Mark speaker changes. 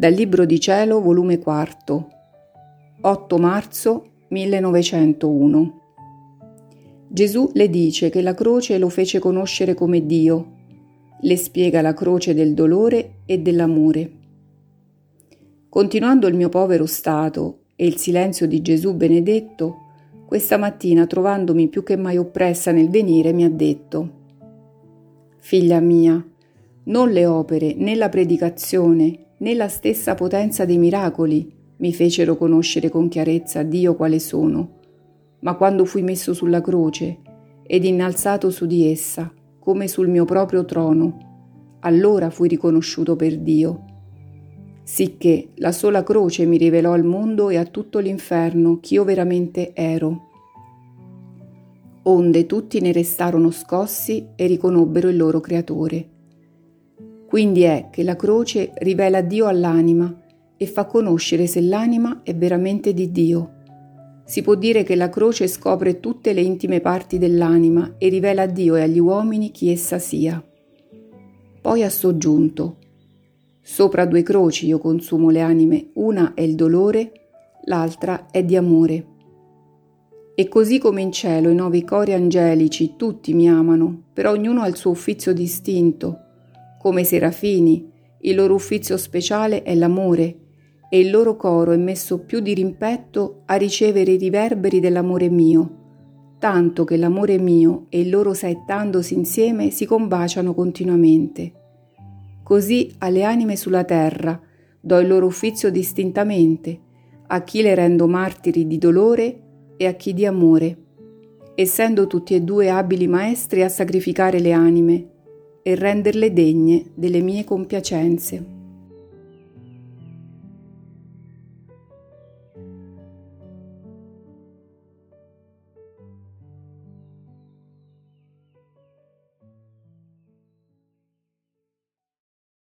Speaker 1: Dal Libro di Cielo, volume 4, 8 marzo 1901. Gesù le dice che la croce lo fece conoscere come Dio, le spiega la croce del dolore e dell'amore. Continuando il mio povero stato e il silenzio di Gesù benedetto, questa mattina, trovandomi più che mai oppressa nel venire, mi ha detto, Figlia mia, non le opere né la predicazione né la stessa potenza dei miracoli mi fecero conoscere con chiarezza Dio quale sono, ma quando fui messo sulla croce ed innalzato su di essa, come sul mio proprio trono, allora fui riconosciuto per Dio. Sicché la sola croce mi rivelò al mondo e a tutto l'inferno ch'io veramente ero. Onde tutti ne restarono scossi e riconobbero il loro creatore. Quindi è che la croce rivela Dio all'anima e fa conoscere se l'anima è veramente di Dio. Si può dire che la croce scopre tutte le intime parti dell'anima e rivela a Dio e agli uomini chi essa sia. Poi ha soggiunto, sopra due croci io consumo le anime, una è il dolore, l'altra è di amore. E così come in cielo i nuovi cori angelici tutti mi amano, però ognuno ha il suo uffizio distinto, come i serafini, il loro uffizio speciale è l'amore. E il loro coro è messo più di rimpetto a ricevere i riverberi dell'amore mio, tanto che l'amore mio e il loro saettandosi insieme si combaciano continuamente. Così alle anime sulla terra do il loro uffizio distintamente, a chi le rendo martiri di dolore e a chi di amore, essendo tutti e due abili maestri a sacrificare le anime, e renderle degne delle mie compiacenze.